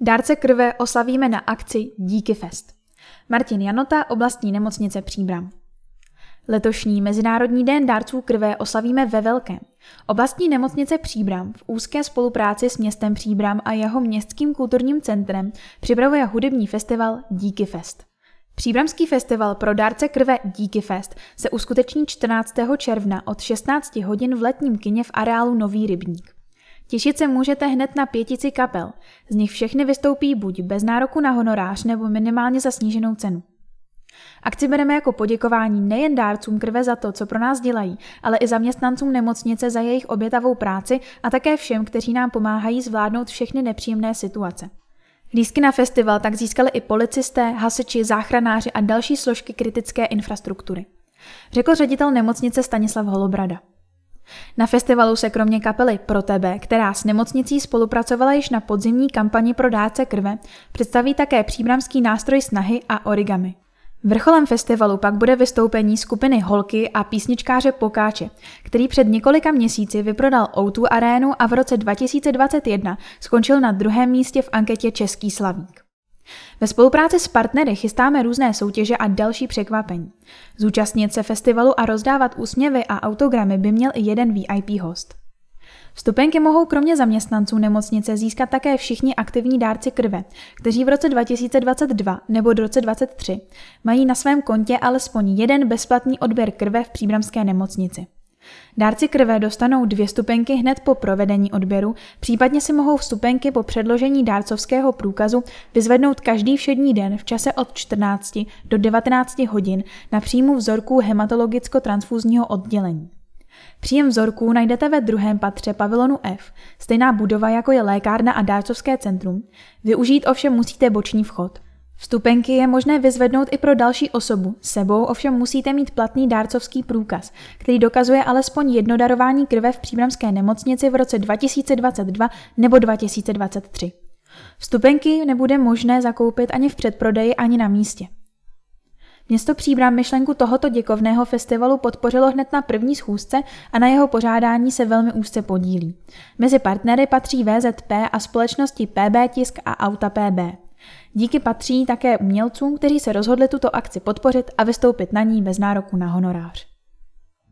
Dárce krve oslavíme na akci Díky Fest. Martin Janota, oblastní nemocnice Příbram. Letošní Mezinárodní den dárců krve oslavíme ve Velkém. Oblastní nemocnice Příbram v úzké spolupráci s městem Příbram a jeho městským kulturním centrem připravuje hudební festival Díky Fest. Příbramský festival pro dárce krve Díky Fest se uskuteční 14. června od 16 hodin v letním kině v areálu Nový Rybník. Těšit se můžete hned na pětici kapel. Z nich všechny vystoupí buď bez nároku na honorář nebo minimálně za sníženou cenu. Akci bereme jako poděkování nejen dárcům krve za to, co pro nás dělají, ale i zaměstnancům nemocnice za jejich obětavou práci a také všem, kteří nám pomáhají zvládnout všechny nepříjemné situace. Lístky na festival tak získali i policisté, hasiči, záchranáři a další složky kritické infrastruktury. Řekl ředitel nemocnice Stanislav Holobrada. Na festivalu se kromě kapely Pro tebe, která s nemocnicí spolupracovala již na podzimní kampani pro dárce krve, představí také příbramský nástroj snahy a origami. Vrcholem festivalu pak bude vystoupení skupiny Holky a písničkáře Pokáče, který před několika měsíci vyprodal O2 arénu a v roce 2021 skončil na druhém místě v anketě Český slavík. Ve spolupráci s partnery chystáme různé soutěže a další překvapení. Zúčastnit se festivalu a rozdávat úsměvy a autogramy by měl i jeden VIP host. Vstupenky mohou kromě zaměstnanců nemocnice získat také všichni aktivní dárci krve, kteří v roce 2022 nebo do roce 2023 mají na svém kontě alespoň jeden bezplatný odběr krve v příbramské nemocnici. Dárci krve dostanou dvě stupenky hned po provedení odběru, případně si mohou vstupenky po předložení dárcovského průkazu vyzvednout každý všední den v čase od 14 do 19 hodin na příjmu vzorků hematologicko-transfúzního oddělení. Příjem vzorků najdete ve druhém patře pavilonu F, stejná budova jako je lékárna a dárcovské centrum. Využít ovšem musíte boční vchod. Vstupenky je možné vyzvednout i pro další osobu, sebou ovšem musíte mít platný dárcovský průkaz, který dokazuje alespoň jedno darování krve v příbramské nemocnici v roce 2022 nebo 2023. Vstupenky nebude možné zakoupit ani v předprodeji, ani na místě. Město Příbram myšlenku tohoto děkovného festivalu podpořilo hned na první schůzce a na jeho pořádání se velmi úzce podílí. Mezi partnery patří VZP a společnosti PB Tisk a Auta PB. Díky patří také umělcům, kteří se rozhodli tuto akci podpořit a vystoupit na ní bez nároku na honorář.